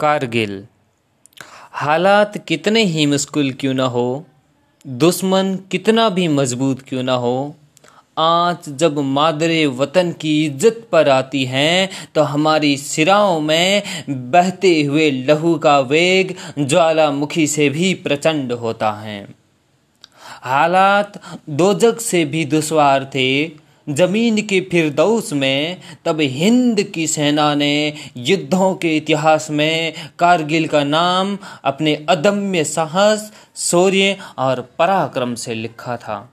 कारगिल। हालात कितने ही मुश्किल क्यों ना हो, दुश्मन कितना भी मज़बूत क्यों ना हो, आज जब मादरे वतन की इज़्ज़त पर आती हैं तो हमारी सिराओं में बहते हुए लहू का वेग ज्वालामुखी से भी प्रचंड होता है। हालात दो जग से भी दुश्वार थे ज़मीन के फिरदौस में, तब हिंद की सेना ने युद्धों के इतिहास में कारगिल का नाम अपने अदम्य साहस, शौर्य और पराक्रम से लिखा था।